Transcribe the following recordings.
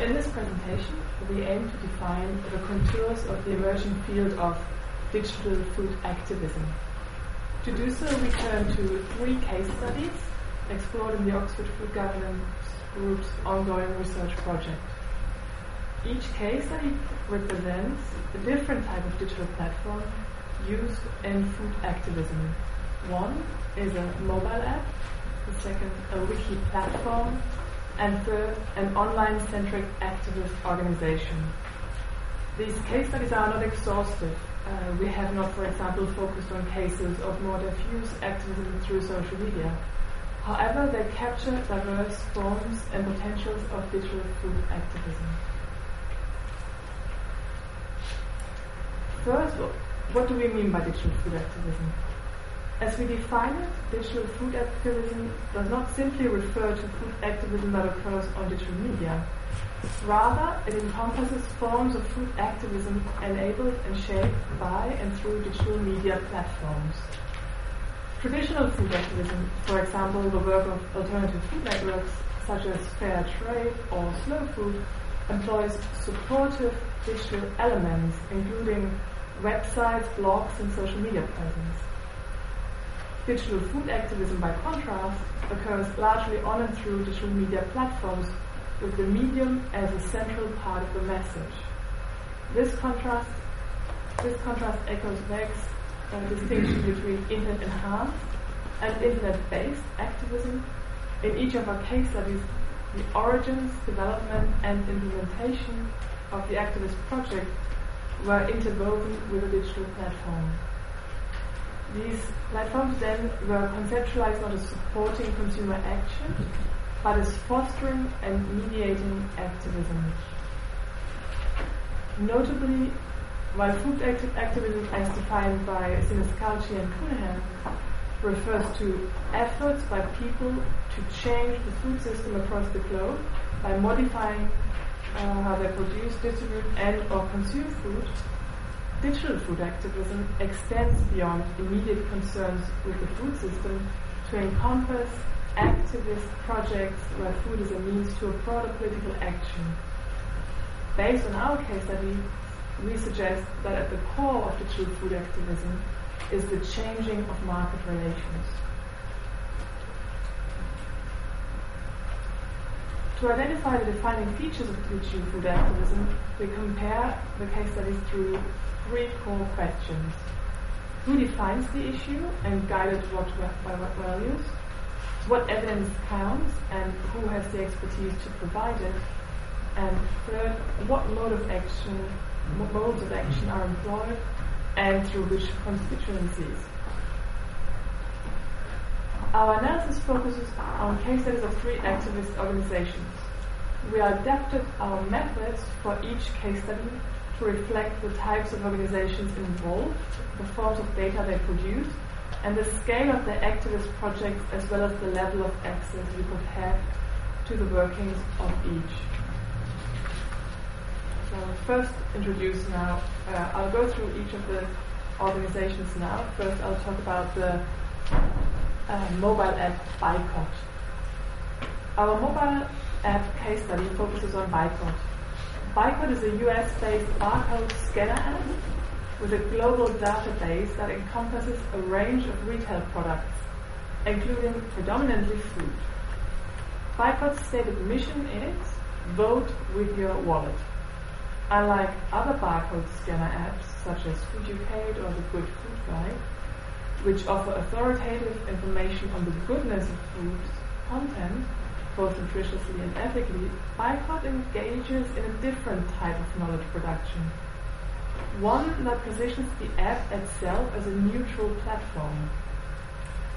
In this presentation, we aim to define the contours of the emerging field of digital food activism. To do so, we turn to three case studies explored in the Oxford Food Governance Group's ongoing research project. Each case study represents a different type of digital platform used in food activism. One is a mobile app, the second a wiki platform, and third an online-centric activist organization. These case studies are not exhaustive. Uh, we have not, for example, focused on cases of more diffuse activism through social media. However, they capture diverse forms and potentials of digital food activism. First, what do we mean by digital food activism? As we define it, digital food activism does not simply refer to food activism that occurs on digital media. Rather, it encompasses forms of food activism enabled and shaped by and through digital media platforms. Traditional food activism, for example, the work of alternative food networks such as Fair Trade or Slow Food, employs supportive digital elements, including websites, blogs, and social media presence. Digital food activism, by contrast, occurs largely on and through digital media platforms with the medium as a central part of the message. This contrast, this contrast echoes Vegh's uh, distinction between internet enhanced and internet based activism. In each of our case studies, the origins, development, and implementation of the activist project were interwoven with a digital platform. These platforms then were conceptualized not as supporting consumer action, but as fostering and mediating activism. Notably, while food activism as defined by Siniscalchi and Counihan refers to efforts by people to change the food system across the globe by modifying uh, how they produce, distribute, and or consume food, digital food activism extends beyond immediate concerns with the food system to encompass activist projects where food is a means to a broader political action. Based on our case study, we suggest that at the core of digital food activism is the changing of market relations. To identify the defining features of digital food activism, we compare the case studies through three core questions. Who defines the issue and guided what by what values? What evidence counts and who has the expertise to provide it? And third, what mode of action, modes of action are employed and through which constituencies? Our analysis focuses on case studies of three activist organizations. We adapted our methods for each case study to reflect the types of organizations involved, the forms of data they produce, and the scale of their activist projects as well as the level of access we could have to the workings of each. So I'll first introduce now, uh, I'll go through each of the organizations now. First I'll talk about the uh, mobile app Buycott. Our mobile app case study focuses on Buycott. Buycott is a US-based barcode scanner app with a global database that encompasses a range of retail products, including predominantly food. Buycott's stated mission is vote with your wallet. Unlike other barcode scanner apps such as Fooducate or the Good Food Guide, which offer authoritative information on the goodness of food's content, both nutritiously and ethically, Buycott engages in a different type of knowledge production. One that positions the app itself as a neutral platform.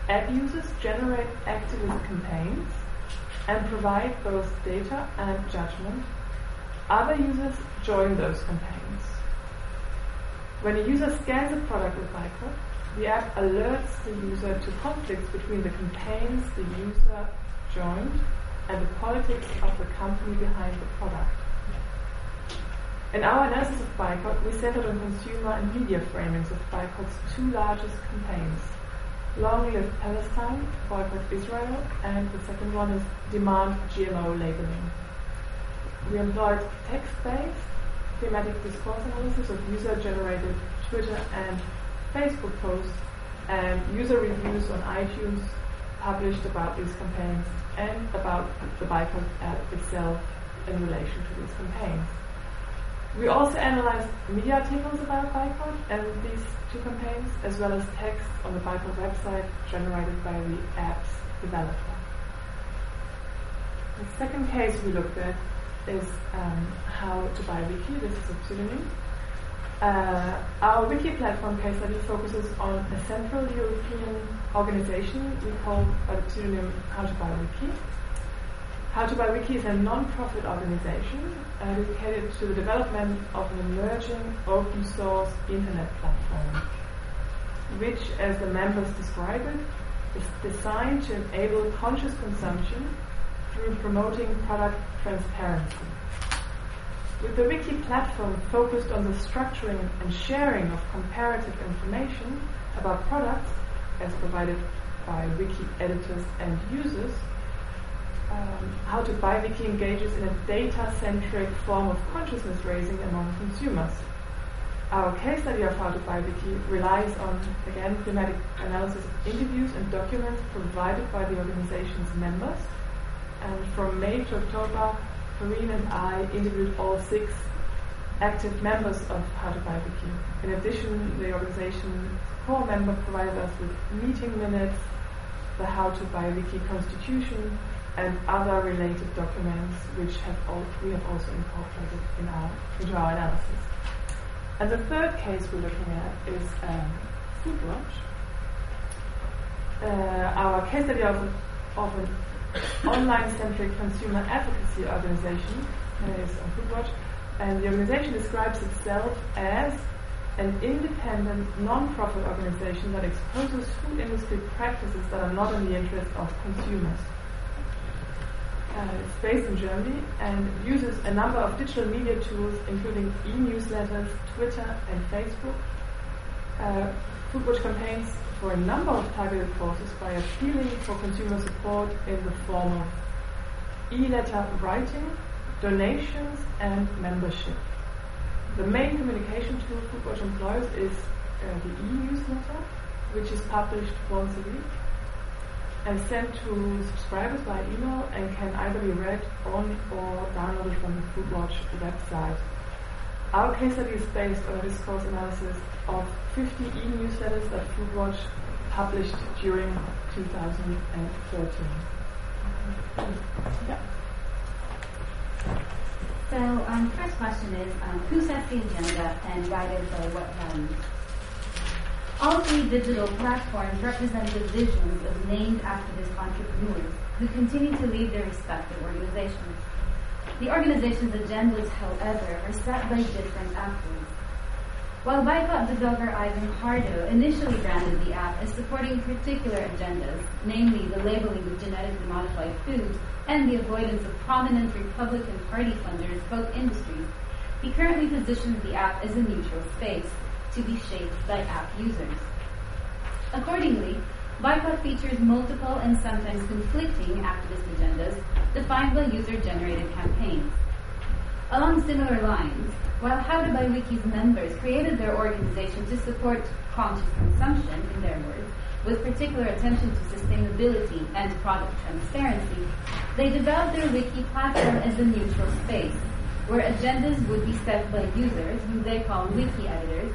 App users generate activist campaigns and provide both data and judgment. Other users join those campaigns. When a user scans a product with Buycott, the app alerts the user to conflicts between the campaigns the user joined and the politics of the company behind the product. In our analysis of Buycott, we centered on consumer and media framings of Buycott's two largest campaigns. Long Live Palestine, Boycott Israel, and the second one is Demand GMO Labeling. we employed text-based thematic discourse analysis of user-generated Twitter and Facebook posts and user reviews on iTunes published about these campaigns and about the Buycott app itself in relation to these campaigns. We also analyzed media articles about Buycott and these two campaigns, as well as text on the Buycott website generated by the app's developer. The second case we looked at is um, how to buy wiki. This is a pseudonym. Uh, our wiki platform case study focuses on a central European organization we call by the pseudonym How to Buy Wiki. How to Buy Wiki is a non-profit organization uh, dedicated to the development of an emerging open source internet platform, which, as the members describe it, is designed to enable conscious consumption through promoting product transparency. With the Wiki platform focused on the structuring and sharing of comparative information about products as provided by Wiki editors and users, um, how to buy Wiki engages in a data-centric form of consciousness raising among consumers. Our case study of how to buy Wiki relies on, again, thematic analysis of interviews and documents provided by the organization's members. And from May to October, Corinne and I interviewed all six active members of How to Buy Wiki. In addition, the organization's core member provided us with meeting minutes, the How to Buy Wiki constitution, and other related documents which have all, we have also incorporated in our, into our analysis. And the third case we're looking at is um, Foodwatch. Uh, our case study of, of an online-centric consumer advocacy organization is on Foodwatch, and the organization describes itself as an independent, non-profit organization that exposes food industry practices that are not in the interest of consumers. Uh, it's based in Germany and uses a number of digital media tools, including e-newsletters, Twitter, and Facebook. Uh, Foodwatch campaigns for a number of targeted causes by appealing for consumer support in the form of e-letter writing, donations, and membership. The main communication tool for Foodwatch employs is uh, the e-newsletter, which is published once a week and sent to subscribers by email and can either be read on or downloaded from the Foodwatch website. Our case study is based on a discourse analysis of 50 e-newsletters that Foodwatch published during 2013. Yeah. So, um, first question is, um, who sets the agenda and guided by what values? All three digital platforms represent the visions of named activist entrepreneurs who continue to lead their respective organizations. The organization's agendas, however, are set by different actors. While Buycott developer Ivan Pardo initially branded the app as supporting particular agendas, namely the labeling of genetically modified foods and the avoidance of prominent Republican Party funders, both industries, he currently positions the app as a neutral space to be shaped by app users. Accordingly, Buycott features multiple and sometimes conflicting activist agendas defined by user-generated campaigns. Along similar lines, while How to Buy Wiki's members created their organization to support conscious consumption, in their words, with particular attention to sustainability and product transparency, they developed their wiki platform as a neutral space, where agendas would be set by users, who they call wiki editors,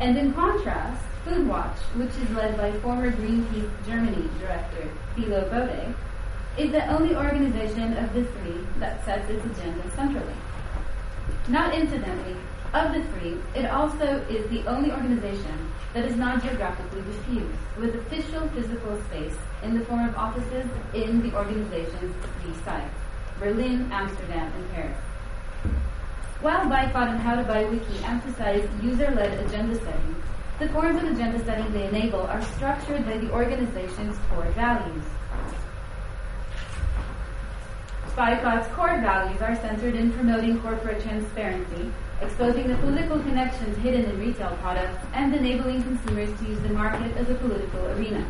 and in contrast, Foodwatch, which is led by former Greenpeace Germany director Thilo Bode, is the only organization of the three that sets its agenda centrally. Not incidentally, of the three, it also is the only organization that is not geographically diffused, with official physical space in the form of offices in the organization's three sites Berlin, Amsterdam, and Paris. While Buycott and How to Buy Wiki emphasize user-led agenda setting, the forms of agenda setting they enable are structured by the organization's core values. Buycott's core values are centered in promoting corporate transparency, exposing the political connections hidden in retail products, and enabling consumers to use the market as a political arena.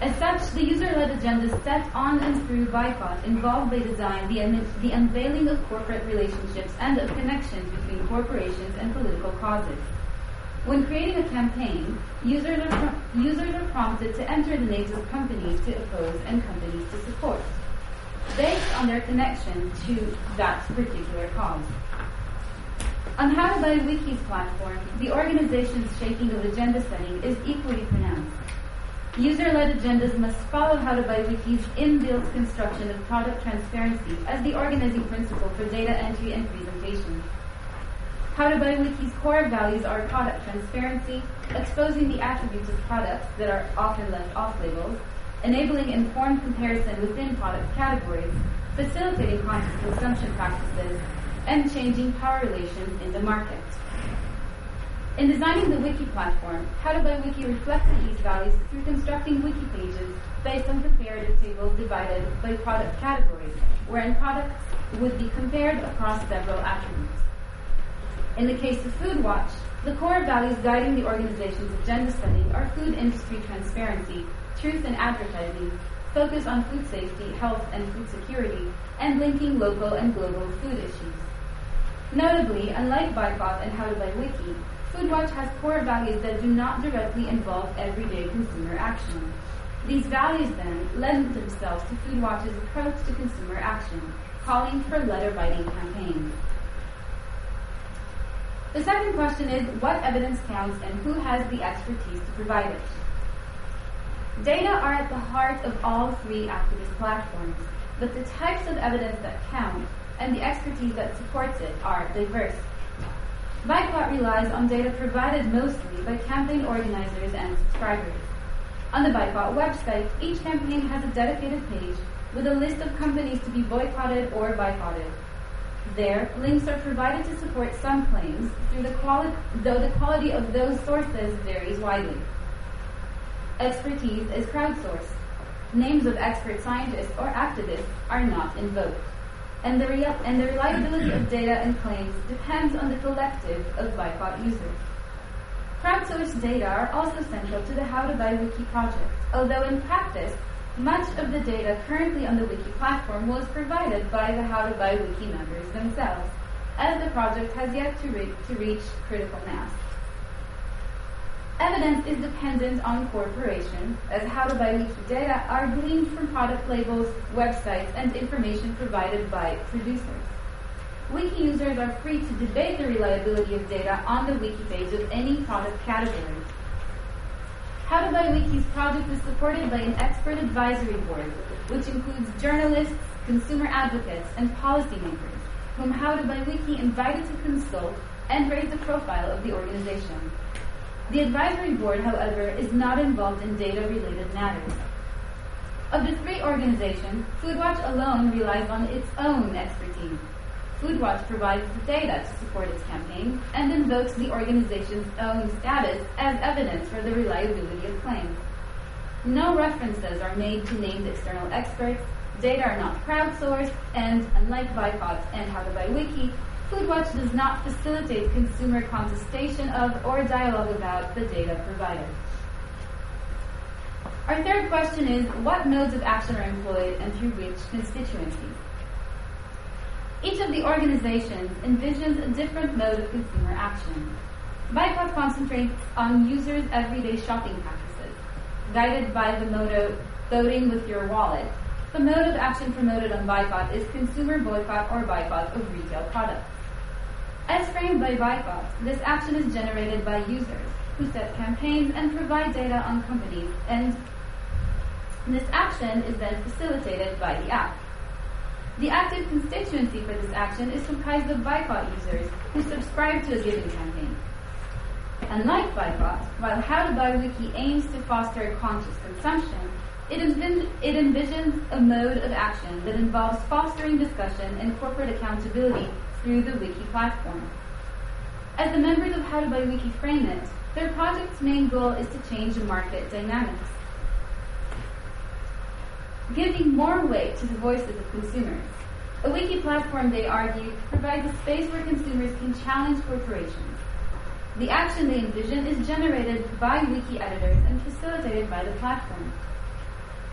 As such, the user-led agendas set on and through Buycott involve by design the, the unveiling of corporate relationships and of connections between corporations and political causes. When creating a campaign, users are, users are prompted to enter the names of companies to oppose and companies to support, based on their connection to that particular cause. On Buy Wiki's platform, the organization's shaping of agenda setting is equally pronounced. User-led agendas must follow Buy Wiki's inbuilt construction of product transparency as the organizing principle for data entry and presentation. How to Buy Wiki's core values are product transparency, exposing the attributes of products that are often left off labels, enabling informed comparison within product categories, facilitating conscious consumption practices, and changing power relations in the market. In designing the Wiki platform, How to Buy Wiki reflected these values through constructing wiki pages based on comparative tables divided by product categories, wherein products would be compared across several attributes. In the case of Foodwatch, the core values guiding the organization's agenda setting are food industry transparency, truth in advertising, focus on food safety, health, and food security, and linking local and global food issues. Notably, unlike Buycott and How to Buy Wiki, Foodwatch has core values that do not directly involve everyday consumer action. These values then lend themselves to Foodwatch's approach to consumer action, calling for letter-writing campaigns. The second question is what evidence counts and who has the expertise to provide it? Data are at the heart of all three activist platforms, but the types of evidence that count and the expertise that supports it are diverse. Buycott relies on data provided mostly by campaign organizers and subscribers. On the Buycott website, each campaign has a dedicated page with a list of companies to be boycotted or boycotted. There, links are provided to support some claims, the quali- though the quality of those sources varies widely. Expertise is crowdsourced. Names of expert scientists or activists are not invoked and the, real, and the reliability of data and claims depends on the collective of Buycott users. Crowdsourced data are also central to the How to Buy Wiki project, although in practice, much of the data currently on the Wiki platform was provided by the How to Buy Wiki members themselves, as the project has yet to, re- to reach critical mass. Evidence is dependent on corporations, as how to buy wiki data are gleaned from product labels, websites, and information provided by producers. Wiki users are free to debate the reliability of data on the wiki page of any product category. Buy Wiki's project is supported by an expert advisory board, which includes journalists, consumer advocates, and policymakers, whom How to Buy Wiki invited to consult and raise the profile of the organization. The advisory board, however, is not involved in data-related matters. Of the three organizations, Foodwatch alone relies on its own expertise. Foodwatch provides the data to support its campaign and invokes the organization's own status as evidence for the reliability of claims. No references are made to named external experts, data are not crowdsourced, and unlike Buycott and How to Buy Wiki, Foodwatch does not facilitate consumer contestation of or dialogue about the data provided. Our third question is, what modes of action are employed and through which constituencies? Each of the organizations envisions a different mode of consumer action. Buycott concentrates on users' everyday shopping practices, guided by the motto, voting with your wallet. The mode of action promoted on Buycott is consumer boycott or boycott of retail products. As framed by Buycott, this action is generated by users who set campaigns and provide data on companies, and this action is then facilitated by the app. The active constituency for this action is comprised of Buycott users who subscribe to a given campaign. Unlike Buycott, while How to Buy Wiki aims to foster conscious consumption, it, envis- it envisions a mode of action that involves fostering discussion and corporate accountability through the Wiki platform. As the members of How to Buy Wiki frame it, their project's main goal is to change the market dynamics. Giving more weight to the voices of consumers. A wiki platform, they argue, provides a space where consumers can challenge corporations. The action they envision is generated by wiki editors and facilitated by the platform.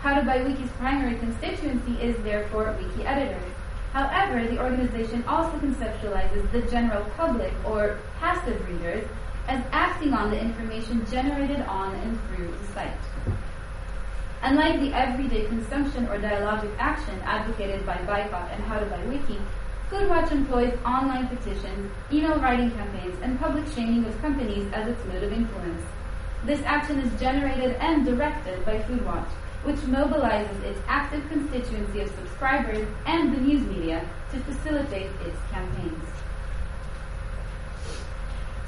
How to Buy Wiki's primary constituency is therefore wiki editors. However, the organization also conceptualizes the general public or passive readers as acting on the information generated on and through the site. Unlike the everyday consumption or dialogic action advocated by Buycott and How to Buy Wiki, Foodwatch employs online petitions, email writing campaigns, and public shaming of companies as its mode of influence. This action is generated and directed by Foodwatch, which mobilizes its active constituency of subscribers and the news media to facilitate its campaigns.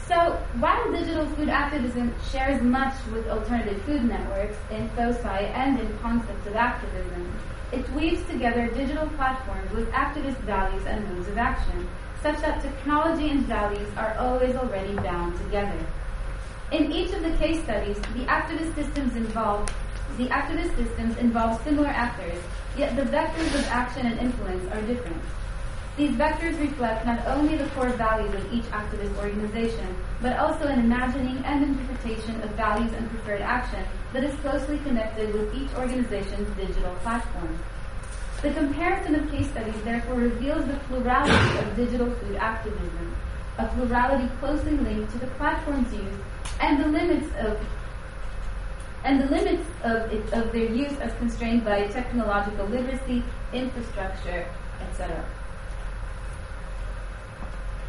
So, while digital food activism shares much with alternative food networks in foci and in concepts of activism, it weaves together digital platforms with activist values and modes of action, such that technology and values are always already bound together. In each of the case studies, the activist systems involved the activist systems involve similar actors, yet the vectors of action and influence are different. These vectors reflect not only the core values of each activist organization, but also an imagining and interpretation of values and preferred action that is closely connected with each organization's digital platform. The comparison of case studies therefore reveals the plurality of digital food activism, a plurality closely linked to the platform's use and the limits of and the limits of, it, of their use as constrained by technological literacy, infrastructure, etc.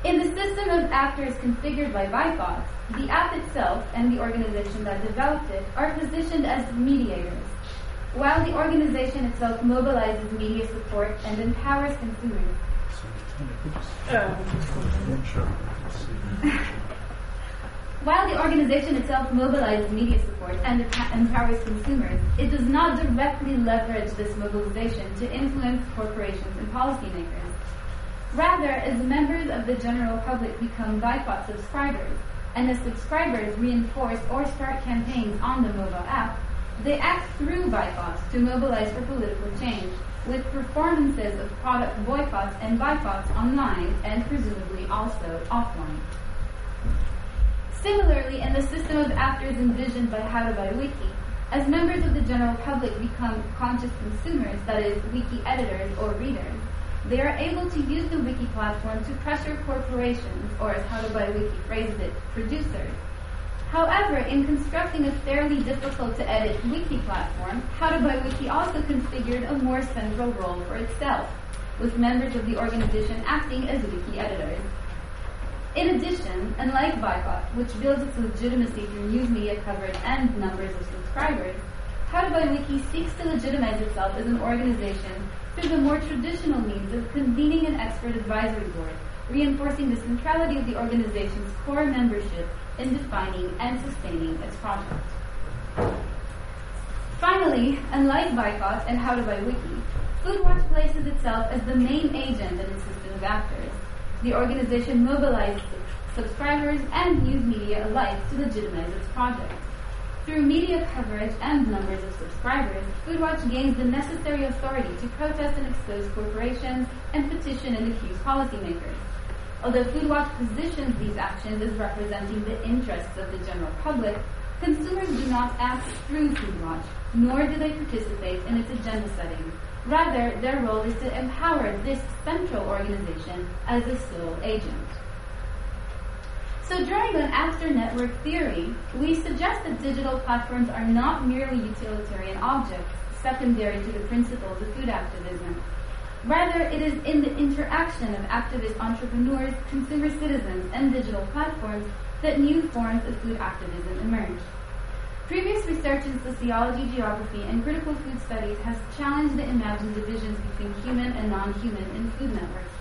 In the system of actors configured by Buycott, the app itself and the organization that developed it are positioned as mediators, while the organization itself mobilizes media support and empowers consumers. While the organization itself mobilizes media support and empowers consumers, it does not directly leverage this mobilization to influence corporations and policymakers. Rather, as members of the general public become Buycott subscribers, and as subscribers reinforce or start campaigns on the mobile app, they act through Buycotts to mobilize for political change, with performances of product boycotts and boycotts online and presumably also offline. Similarly, in the system of actors envisioned by Buy Wiki, as members of the general public become conscious consumers, that is, wiki editors or readers, they are able to use the wiki platform to pressure corporations, or as How to Buy Wiki phrases it, producers. However, in constructing a fairly difficult to edit wiki platform, How to Buy Wiki also configured a more central role for itself, with members of the organization acting as wiki editors. In addition, unlike Buycott, which builds its legitimacy through news media coverage and numbers of subscribers, How to Buy Wiki seeks to legitimize itself as an organization through the more traditional means of convening an expert advisory board, reinforcing the centrality of the organization's core membership in defining and sustaining its project. Finally, unlike Buycott and How to Buy Wiki, Foodwatch places itself as the main agent in its system of actors. The organization mobilizes subscribers and news media alike to legitimize its project. Through media coverage and numbers of subscribers, Foodwatch gains the necessary authority to protest and expose corporations and petition and accuse policymakers. Although Foodwatch positions these actions as representing the interests of the general public, consumers do not act through Foodwatch, nor do they participate in its agenda setting. Rather, their role is to empower this central organization as a sole agent. So drawing on actor network theory, we suggest that digital platforms are not merely utilitarian objects secondary to the principles of food activism. Rather, it is in the interaction of activist entrepreneurs, consumer citizens, and digital platforms that new forms of food activism emerge. Previous research in sociology, geography, and critical food studies has challenged the imagined divisions between human and non-human in food networks,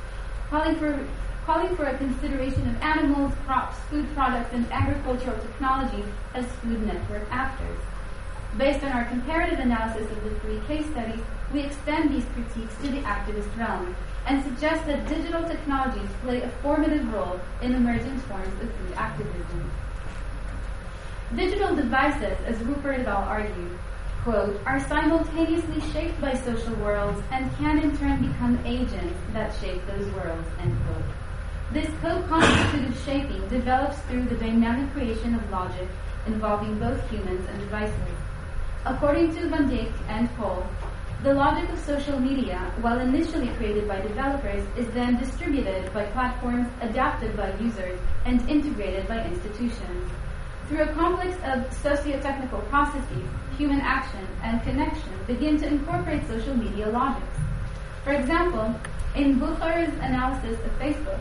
calling for calling for a consideration of animals, crops, food products, and agricultural technologies as food network actors. Based on our comparative analysis of the three case studies, we extend these critiques to the activist realm and suggest that digital technologies play a formative role in emergent forms of food activism. Digital devices, as Ruppert et al. argued, quote, are simultaneously shaped by social worlds and can in turn become agents that shape those worlds, end quote. This co-constitutive shaping develops through the dynamic creation of logic involving both humans and devices. According to Van Dijck and Cole, the logic of social media, while initially created by developers, is then distributed by platforms, adapted by users, and integrated by institutions. Through a complex of socio-technical processes, human action and connection begin to incorporate social media logics. For example, in Bucher's analysis of Facebook,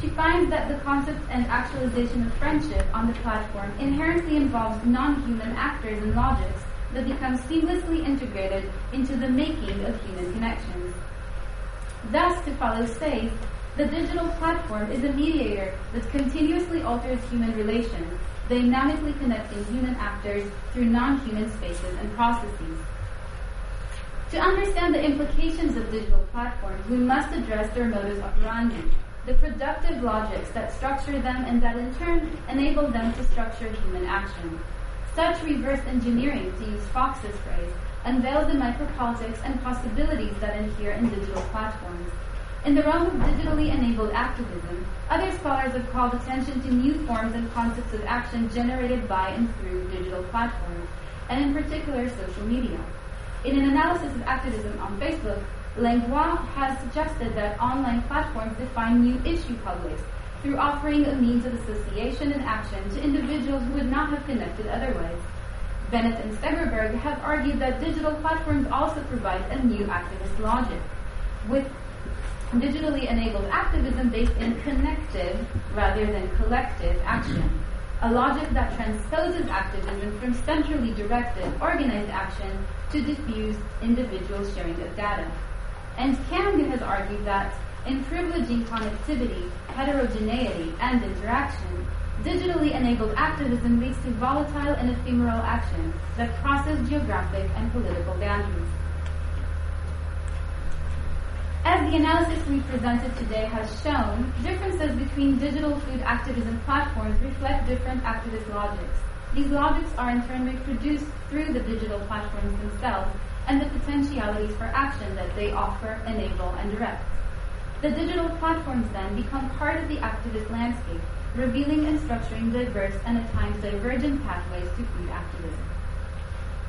she finds that the concept and actualization of friendship on the platform inherently involves non-human actors and logics that become seamlessly integrated into the making of human connections. Thus, to follow Sayes, the digital platform is a mediator that continuously alters human relations, dynamically connecting human actors through non-human spaces and processes. To understand the implications of digital platforms, we must address their modus operandi, the productive logics that structure them and that in turn enable them to structure human action. Such reverse engineering, to use Fox's phrase, unveils the micropolitics and possibilities that inhere in digital platforms. In the realm of digitally enabled activism, other scholars have called attention to new forms and concepts of action generated by and through digital platforms, and in particular social media. In an analysis of activism on Facebook, Langlois has suggested that online platforms define new issue publics through offering a means of association and action to individuals who would not have connected otherwise. Bennett and Segerberg have argued that digital platforms also provide a new activist logic, with digitally enabled activism based in connective rather than collective action. A logic that transposes activism from centrally directed, organized action to diffused individual sharing of data. And Kang has argued that in privileging connectivity, heterogeneity, and interaction, digitally enabled activism leads to volatile and ephemeral action that crosses geographic and political boundaries. As the analysis we presented today has shown, differences between digital food activism platforms reflect different activist logics. These logics are in turn reproduced through the digital platforms themselves and the potentialities for action that they offer, enable, and direct. The digital platforms then become part of the activist landscape, revealing and structuring diverse and at times divergent pathways to food activism.